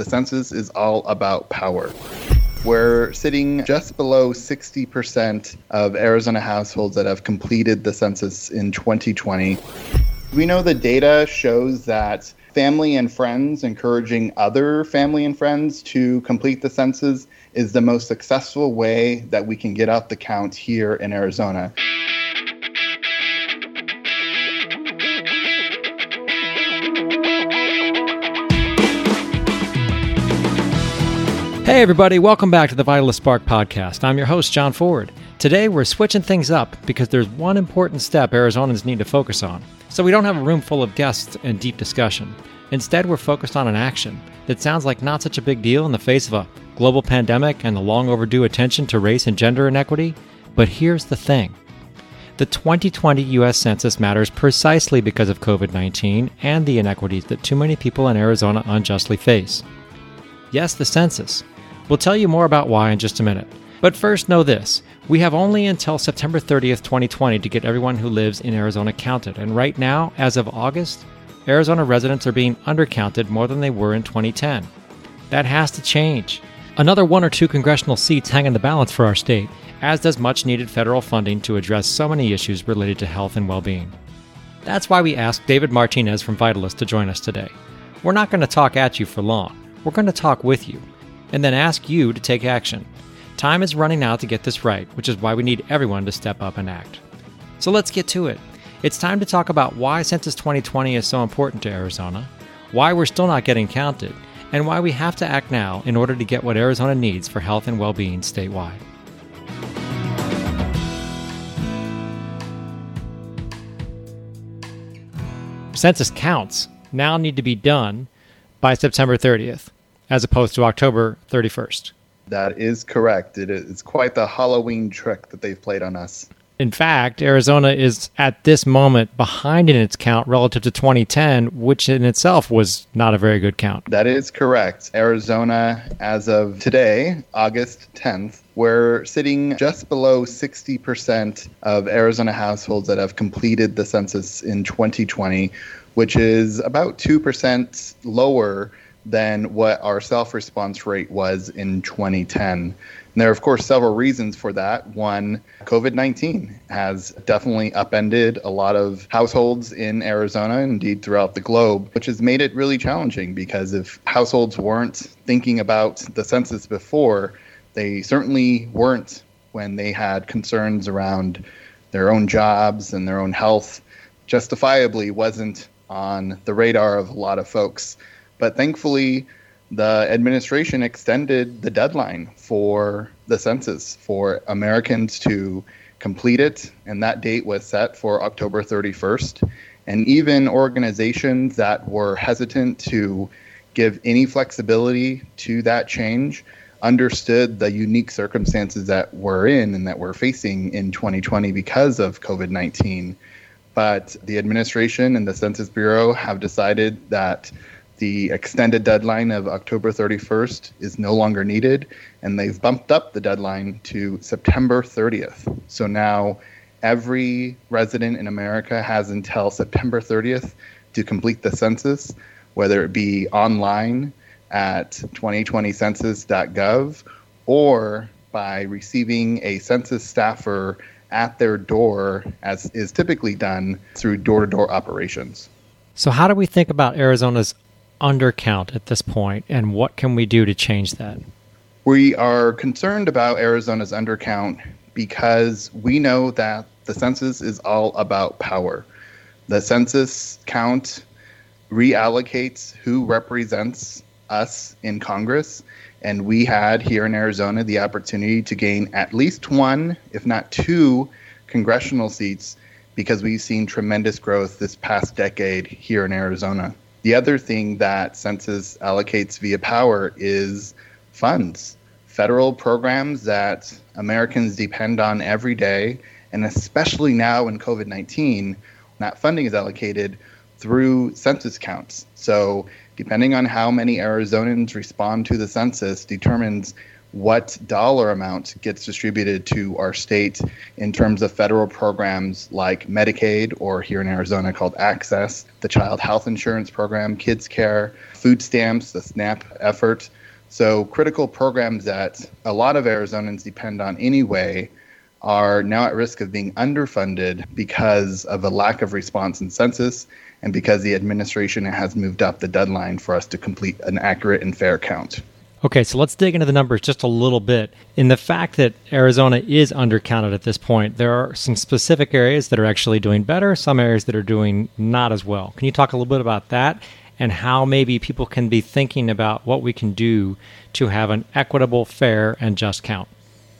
the census is all about power. We're sitting just below 60% of Arizona households that have completed the census in 2020. We know the data shows that family and friends encouraging other family and friends to complete the census is the most successful way that we can get out the count here in Arizona. Hey, everybody, welcome back to the Vitalyst Spark podcast. I'm your host, John Ford. Today, we're switching things up because there's one important step Arizonans need to focus on. So, we don't have a room full of guests and deep discussion. Instead, we're focused on an action that sounds like not such a big deal in the face of a global pandemic and the long overdue attention to race and gender inequity. But here's the thing the 2020 U.S. Census matters precisely because of COVID 19 and the inequities that too many people in Arizona unjustly face. Yes, the census. We'll tell you more about why in just a minute. But first, know this we have only until September 30th, 2020 to get everyone who lives in Arizona counted. And right now, as of August, Arizona residents are being undercounted more than they were in 2010. That has to change. Another one or two congressional seats hang in the balance for our state, as does much needed federal funding to address so many issues related to health and well being. That's why we asked David Martinez from Vitalyst to join us today. We're not going to talk at you for long, we're going to talk with you and then ask you to take action. Time is running out to get this right, which is why we need everyone to step up and act. So let's get to it. It's time to talk about why Census 2020 is so important to Arizona, why we're still not getting counted, and why we have to act now in order to get what Arizona needs for health and well being statewide. Census counts now need to be done by September 30th as opposed to October 31st. That is correct. It is quite the Halloween trick that they've played on us. In fact, Arizona is at this moment behind in its count relative to 2010, which in itself was not a very good count. That is correct. Arizona, as of today, August 10th, we're sitting just below 60% of Arizona households that have completed the census in 2020, which is about 2% lower than what our self response rate was in 2010. And there are, of course, several reasons for that. One, COVID 19 has definitely upended a lot of households in Arizona, indeed throughout the globe, which has made it really challenging because if households weren't thinking about the census before, they certainly weren't when they had concerns around their own jobs and their own health, justifiably wasn't on the radar of a lot of folks. But thankfully, the administration extended the deadline for the census for Americans to complete it, and that date was set for October 31st. And even organizations that were hesitant to give any flexibility to that change understood the unique circumstances that we're in and that we're facing in 2020 because of COVID 19. But the administration and the Census Bureau have decided that the extended deadline of October 31st is no longer needed, and they've bumped up the deadline to September 30th. So now every resident in America has until September 30th to complete the census, whether it be online at 2020census.gov or by receiving a census staffer at their door, as is typically done through door to door operations. So, how do we think about Arizona's undercount at this point, and what can we do to change that? We are concerned about Arizona's undercount because we know that the census is all about power. The census count reallocates who represents us in Congress, and we had here in Arizona the opportunity to gain at least one, if not two, congressional seats because we've seen tremendous growth this past decade here in Arizona. The other thing that census allocates via power is funds, federal programs that Americans depend on every day, and especially now in COVID 19, that funding is allocated through census counts. So, depending on how many Arizonans respond to the census, determines what dollar amount gets distributed to our state in terms of federal programs like Medicaid, or here in Arizona called AHCCCS, the Child Health Insurance Program, Kids Care, food stamps, the SNAP effort. So, critical programs that a lot of Arizonans depend on anyway are now at risk of being underfunded because of a lack of response in census and because the administration has moved up the deadline for us to complete an accurate and fair count. Okay, so let's dig into the numbers just a little bit. In the fact that Arizona is undercounted at this point, there are some specific areas that are actually doing better, some areas that are doing not as well. Can you talk a little bit about that and how maybe people can be thinking about what we can do to have an equitable, fair, and just count?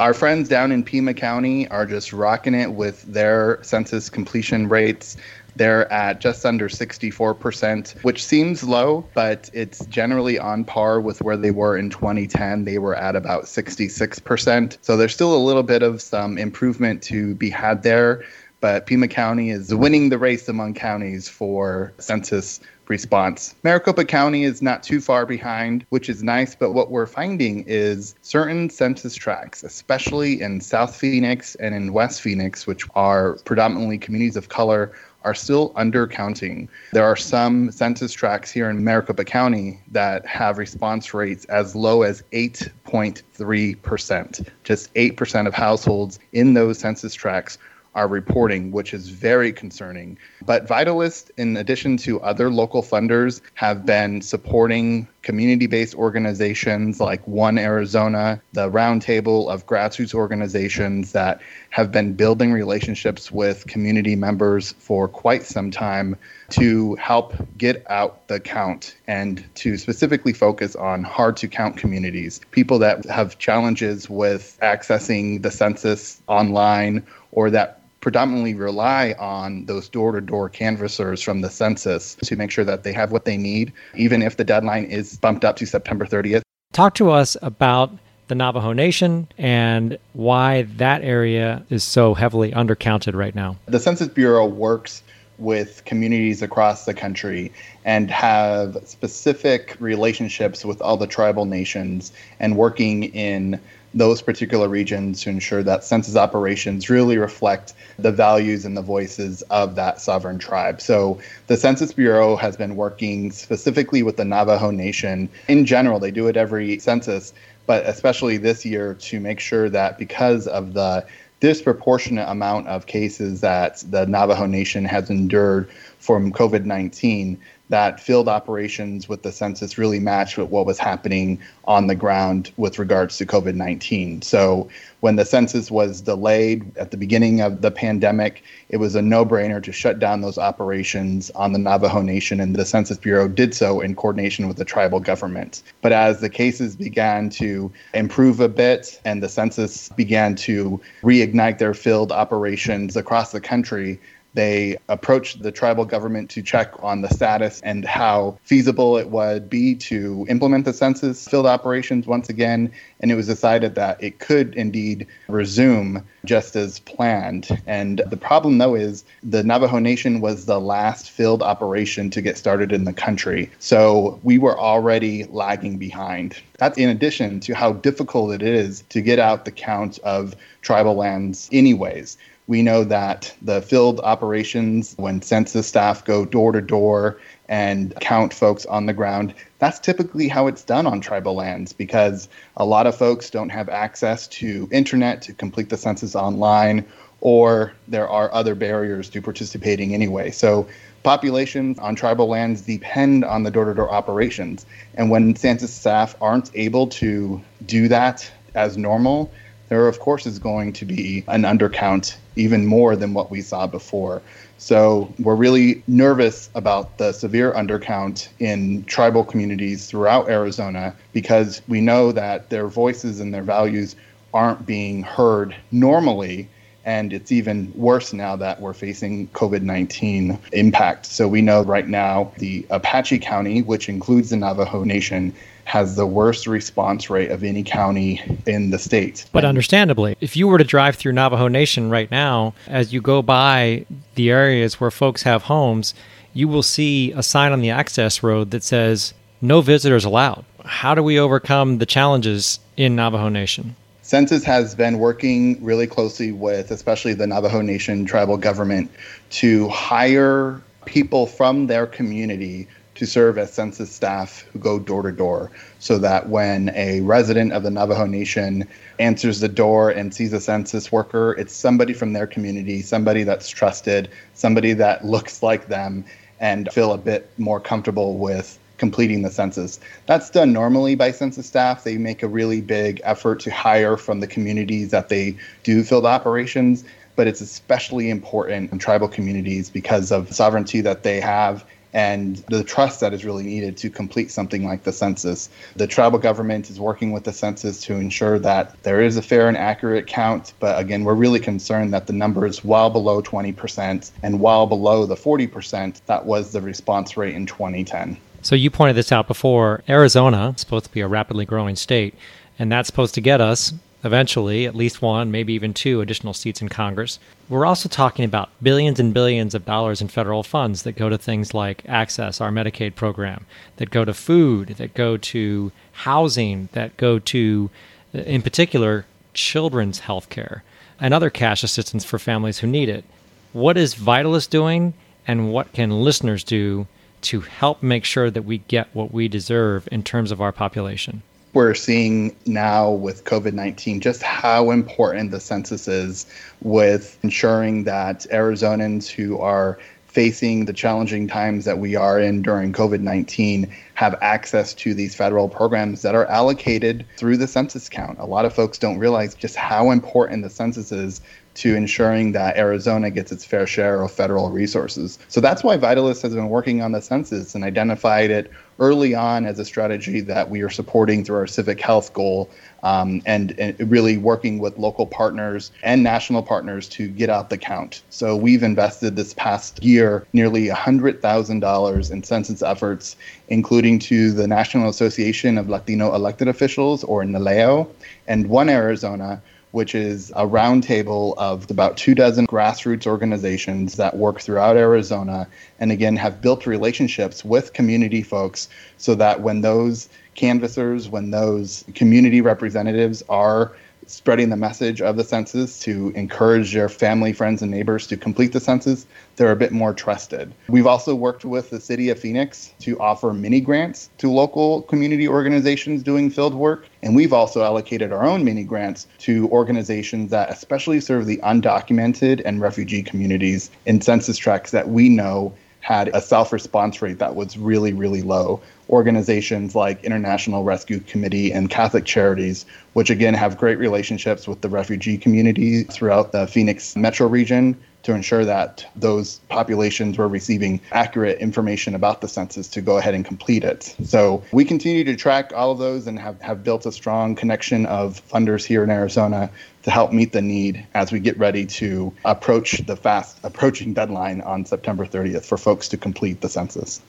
Our friends down in Pima County are just rocking it with their census completion rates. They're at just under 64%, which seems low, but it's generally on par with where they were in 2010. They were at about 66%. So there's still a little bit of some improvement to be had there. But Pima County is winning the race among counties for census response. Maricopa County is not too far behind, which is nice, but what we're finding is certain census tracts, especially in South Phoenix and in West Phoenix, which are predominantly communities of color, are still undercounting. There are some census tracts here in Maricopa County that have response rates as low as 8.3%. Just 8% of households in those census tracts are reporting, which is very concerning. But Vitalyst, in addition to other local funders, have been supporting community based organizations like One Arizona, the roundtable of grassroots organizations that have been building relationships with community members for quite some time to help get out the count and to specifically focus on hard to count communities, people that have challenges with accessing the census online or that predominantly rely on those door to door canvassers from the census to make sure that they have what they need, even if the deadline is bumped up to September 30th. Talk to us about the Navajo Nation and why that area is so heavily undercounted right now. The Census Bureau works with communities across the country and have specific relationships with all the tribal nations and working in those particular regions to ensure that census operations really reflect the values and the voices of that sovereign tribe. So the Census Bureau has been working specifically with the Navajo Nation. In general, they do it every census, but especially this year to make sure that because of the disproportionate amount of cases that the Navajo Nation has endured from COVID 19, that field operations with the census really matched with what was happening on the ground with regards to COVID 19. So, when the census was delayed at the beginning of the pandemic, it was a no brainer to shut down those operations on the Navajo Nation, and the Census Bureau did so in coordination with the tribal government. But as the cases began to improve a bit and the census began to reignite their field operations across the country, they approached the tribal government to check on the status and how feasible it would be to implement the census field operations once again. And it was decided that it could indeed resume just as planned. And the problem, though, is the Navajo Nation was the last field operation to get started in the country. So we were already lagging behind. That's in addition to how difficult it is to get out the count of tribal lands, anyways. We know that the field operations, when census staff go door to door and count folks on the ground, that's typically how it's done on tribal lands because a lot of folks don't have access to internet to complete the census online, or there are other barriers to participating anyway. So populations on tribal lands depend on the door to door operations. And when census staff aren't able to do that as normal, there of course is going to be an undercount even more than what we saw before. So we're really nervous about the severe undercount in tribal communities throughout Arizona because we know that their voices and their values aren't being heard normally. And it's even worse now that we're facing COVID 19 impact. So we know right now the Apache County, which includes the Navajo Nation, has the worst response rate of any county in the state. But understandably, if you were to drive through Navajo Nation right now, as you go by the areas where folks have homes, you will see a sign on the access road that says no visitors allowed. How do we overcome the challenges in Navajo Nation? Census has been working really closely with, especially the Navajo Nation tribal government, to hire people from their community to serve as census staff who go door to door so that when a resident of the Navajo Nation answers the door and sees a census worker, it's somebody from their community, somebody that's trusted, somebody that looks like them, and feel a bit more comfortable with completing the census. That's done normally by census staff. They make a really big effort to hire from the communities that they do field operations, but it's especially important in tribal communities because of the sovereignty that they have and the trust that is really needed to complete something like the census. The tribal government is working with the census to ensure that there is a fair and accurate count, but again, we're really concerned that the number is well below 20% and well below the 40% that was the response rate in 2010. So you pointed this out before. Arizona is supposed to be a rapidly growing state, and that's supposed to get us eventually at least one, maybe even two additional seats in Congress. We're also talking about billions and billions of dollars in federal funds that go to things like AHCCCS, our Medicaid program, that go to food, that go to housing, that go to, in particular, children's health care, and other cash assistance for families who need it. What is Vitalyst doing, and what can listeners do to help make sure that we get what we deserve in terms of our population? We're seeing now with COVID 19 just how important the census is with ensuring that Arizonans who are facing the challenging times that we are in during COVID 19 have access to these federal programs that are allocated through the census count. A lot of folks don't realize just how important the census is to ensuring that Arizona gets its fair share of federal resources. So that's why Vitalyst has been working on the census and identified it early on as a strategy that we are supporting through our civic health goal um, and, and, really working with local partners and national partners to get out the count. So we've invested this past year nearly $100,000 in census efforts, including to the National Association of Latino Elected Officials, or NALEO, and One Arizona, which is a roundtable of about two dozen grassroots organizations that work throughout Arizona and again have built relationships with community folks so that when those canvassers, when those community representatives are spreading the message of the census to encourage your family, friends, and neighbors to complete the census, they're a bit more trusted. We've also worked with the city of Phoenix to offer mini grants to local community organizations doing field work. And we've also allocated our own mini grants to organizations that especially serve the undocumented and refugee communities in census tracts that we know had a self response rate that was really, really low. Organizations like International Rescue Committee and Catholic Charities, which again have great relationships with the refugee community throughout the Phoenix metro region, to ensure that those populations were receiving accurate information about the census to go ahead and complete it. So we continue to track all of those and have, have built a strong connection of funders here in Arizona to help meet the need as we get ready to approach the fast approaching deadline on September 30th for folks to complete the census.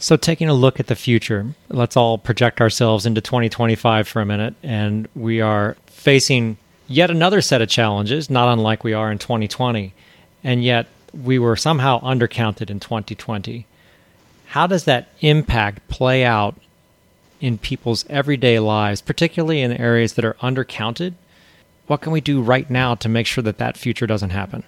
So, taking a look at the future, let's all project ourselves into 2025 for a minute. And we are facing yet another set of challenges, not unlike we are in 2020 and yet we were somehow undercounted in 2020. How does that impact play out in people's everyday lives, particularly in areas that are undercounted? What can we do right now to make sure that that future doesn't happen?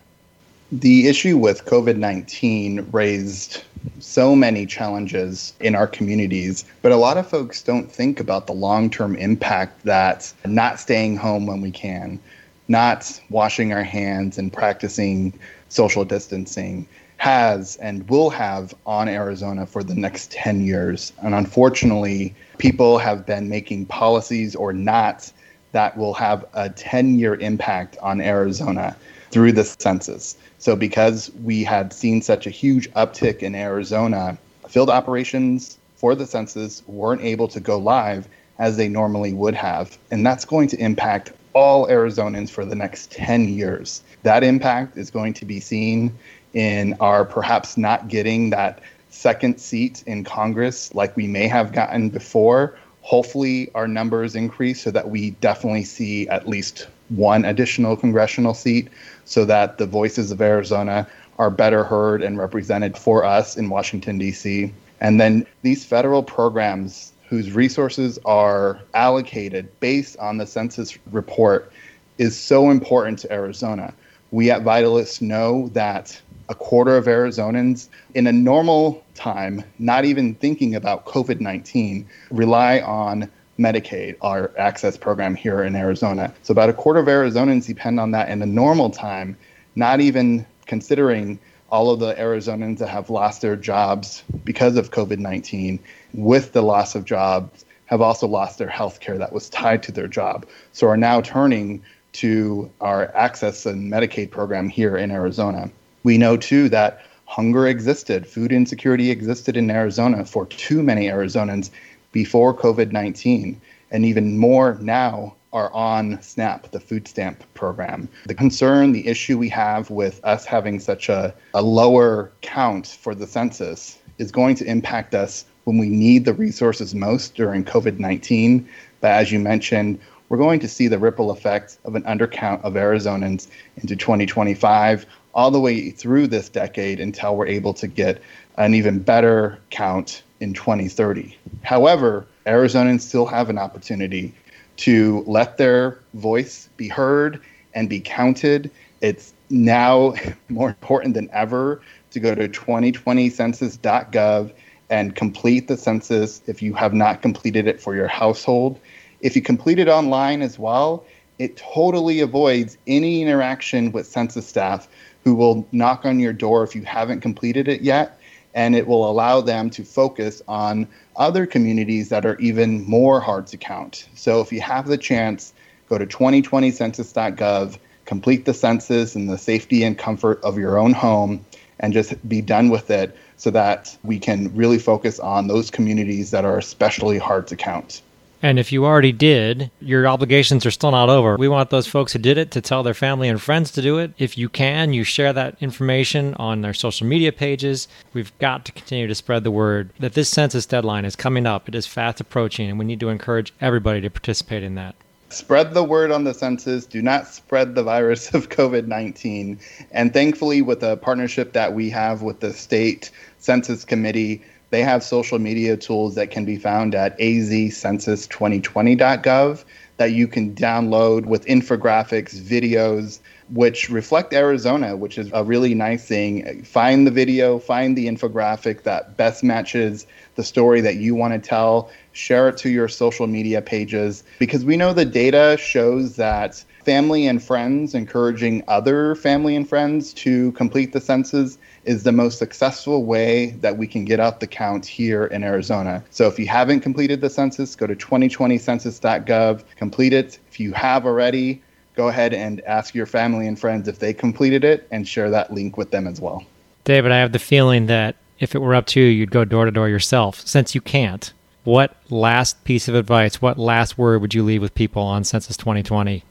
The issue with COVID 19 raised so many challenges in our communities, but a lot of folks don't think about the long term impact that not staying home when we can, not washing our hands and practicing social distancing has and will have on Arizona for the next 10 years. And unfortunately, people have been making policies or not that will have a 10 year impact on Arizona through the census. So, because we had seen such a huge uptick in Arizona, field operations for the census weren't able to go live as they normally would have. And that's going to impact all Arizonans for the next 10 years. That impact is going to be seen in our perhaps not getting that second seat in Congress like we may have gotten before. Hopefully, our numbers increase so that we definitely see at least one additional congressional seat so that the voices of Arizona are better heard and represented for us in Washington, D.C. And then these federal programs whose resources are allocated based on the census report is so important to Arizona. We at Vitalyst know that a quarter of Arizonans in a normal time, not even thinking about COVID 19, rely on Medicaid, our access program here in Arizona. So about a quarter of Arizonans depend on that in a normal time, not even considering all of the Arizonans that have lost their jobs because of COVID 19, with the loss of jobs, have also lost their health care that was tied to their job. So are now turning to our access and Medicaid program here in Arizona. We know too that hunger existed, food insecurity existed in Arizona for too many Arizonans before COVID 19, and even more now are on SNAP, the food stamp program. The concern, the issue we have with us having such a, a lower count for the census is going to impact us when we need the resources most during COVID 19. But as you mentioned, we're going to see the ripple effects of an undercount of Arizonans into 2025, all the way through this decade until we're able to get an even better count in 2030. However, Arizonans still have an opportunity to let their voice be heard and be counted. It's now more important than ever to go to 2020census.gov and complete the census if you have not completed it for your household. If you complete it online as well, it totally avoids any interaction with census staff who will knock on your door if you haven't completed it yet. And it will allow them to focus on other communities that are even more hard to count. So if you have the chance, go to 2020census.gov, complete the census in the safety and comfort of your own home, and just be done with it so that we can really focus on those communities that are especially hard to count. And if you already did, your obligations are still not over. We want those folks who did it to tell their family and friends to do it. If you can, you share that information on their social media pages. We've got to continue to spread the word that this census deadline is coming up. It is fast approaching, and we need to encourage everybody to participate in that. Spread the word on the census. Do not spread the virus of COVID 19. And thankfully, with a partnership that we have with the state census committee, they have social media tools that can be found at azcensus2020.gov that you can download with infographics, videos, which reflect Arizona, which is a really nice thing. Find the video, find the infographic that best matches the story that you want to tell, share it to your social media pages because we know the data shows that family and friends encouraging other family and friends to complete the census is the most successful way that we can get out the count here in Arizona. So if you haven't completed the census, go to 2020census.gov, complete it. If you have already, go ahead and ask your family and friends if they completed it and share that link with them as well. David, I have the feeling that if it were up to you, you'd go door to door yourself. Since you can't, what last piece of advice, what last word would you leave with people on Census 2020?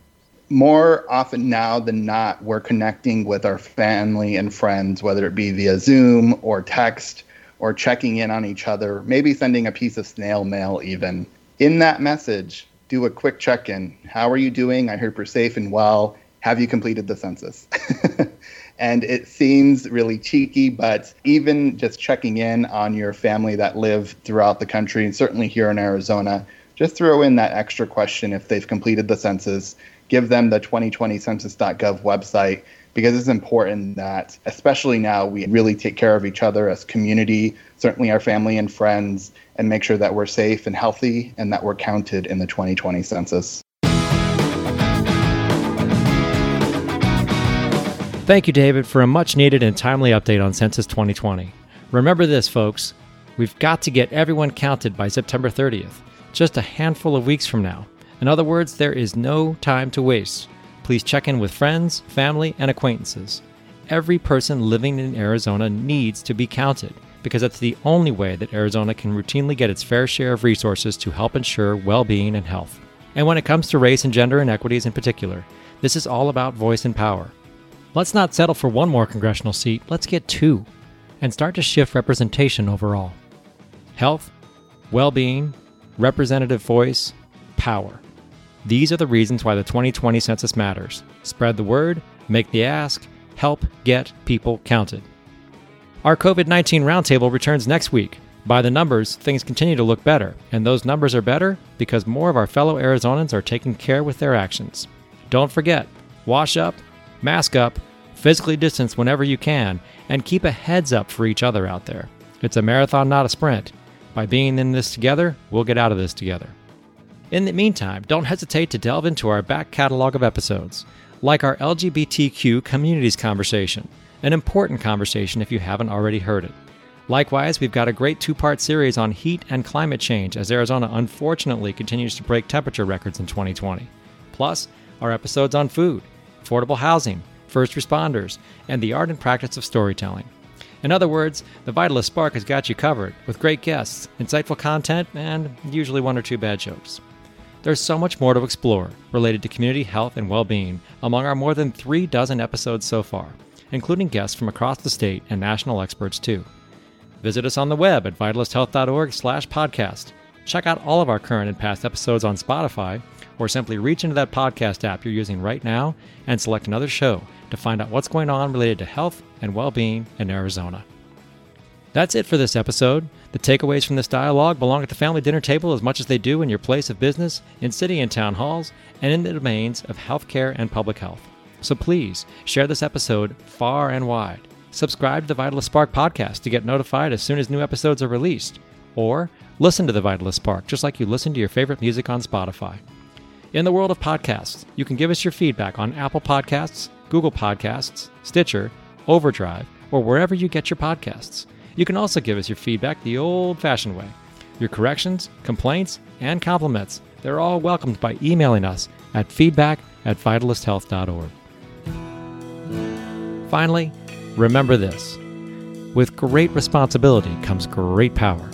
More often now than not, we're connecting with our family and friends, whether it be via Zoom or text or checking in on each other, maybe sending a piece of snail mail even. In that message, do a quick check in. How are you doing? I hope you're safe and well. Have you completed the census? and it seems really cheeky, but even just checking in on your family that live throughout the country, and certainly here in Arizona, just throw in that extra question if they've completed the census give them the 2020census.gov website because it's important that, especially now, we really take care of each other as community, certainly our family and friends, and make sure that we're safe and healthy and that we're counted in the 2020 census. Thank you, David, for a much needed and timely update on Census 2020. Remember this, folks. We've got to get everyone counted by September 30th, just a handful of weeks from now. In other words, there is no time to waste. Please check in with friends, family, and acquaintances. Every person living in Arizona needs to be counted because that's the only way that Arizona can routinely get its fair share of resources to help ensure well being and health. And when it comes to race and gender inequities in particular, this is all about voice and power. Let's not settle for one more congressional seat, let's get two and start to shift representation overall. Health, well being, representative voice, power. These are the reasons why the 2020 census matters. Spread the word, make the ask, help get people counted. Our COVID 19 roundtable returns next week. By the numbers, things continue to look better, and those numbers are better because more of our fellow Arizonans are taking care with their actions. Don't forget, wash up, mask up, physically distance whenever you can, and keep a heads up for each other out there. It's a marathon, not a sprint. By being in this together, we'll get out of this together. In the meantime, don't hesitate to delve into our back catalog of episodes, like our LGBTQ communities conversation, an important conversation if you haven't already heard it. Likewise, we've got a great two part series on heat and climate change as Arizona unfortunately continues to break temperature records in 2020. Plus, our episodes on food, affordable housing, first responders, and the art and practice of storytelling. In other words, the Vitalyst Spark has got you covered with great guests, insightful content, and usually one or two bad jokes. There's so much more to explore related to community health and well being among our more than three dozen episodes so far, including guests from across the state and national experts too. Visit us on the web at vitalysthealth.org slash podcast. Check out all of our current and past episodes on Spotify, or simply reach into that podcast app you're using right now and select another show to find out what's going on related to health and well being in Arizona. That's it for this episode. The takeaways from this dialogue belong at the family dinner table as much as they do in your place of business, in city and town halls, and in the domains of healthcare and public health. So please share this episode far and wide. Subscribe to the Vitalyst Spark podcast to get notified as soon as new episodes are released. Or listen to the Vitalyst Spark just like you listen to your favorite music on Spotify. In the world of podcasts, you can give us your feedback on Apple Podcasts, Google Podcasts, Stitcher, Overdrive, or wherever you get your podcasts. You can also give us your feedback the old fashioned way. Your corrections, complaints, and compliments, they're all welcomed by emailing us at feedback at vitalysthealth.org. Finally, remember this with great responsibility comes great power.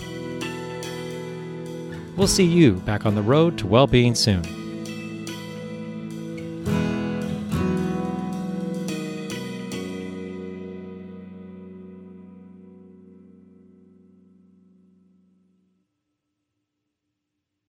We'll see you back on the road to well being soon.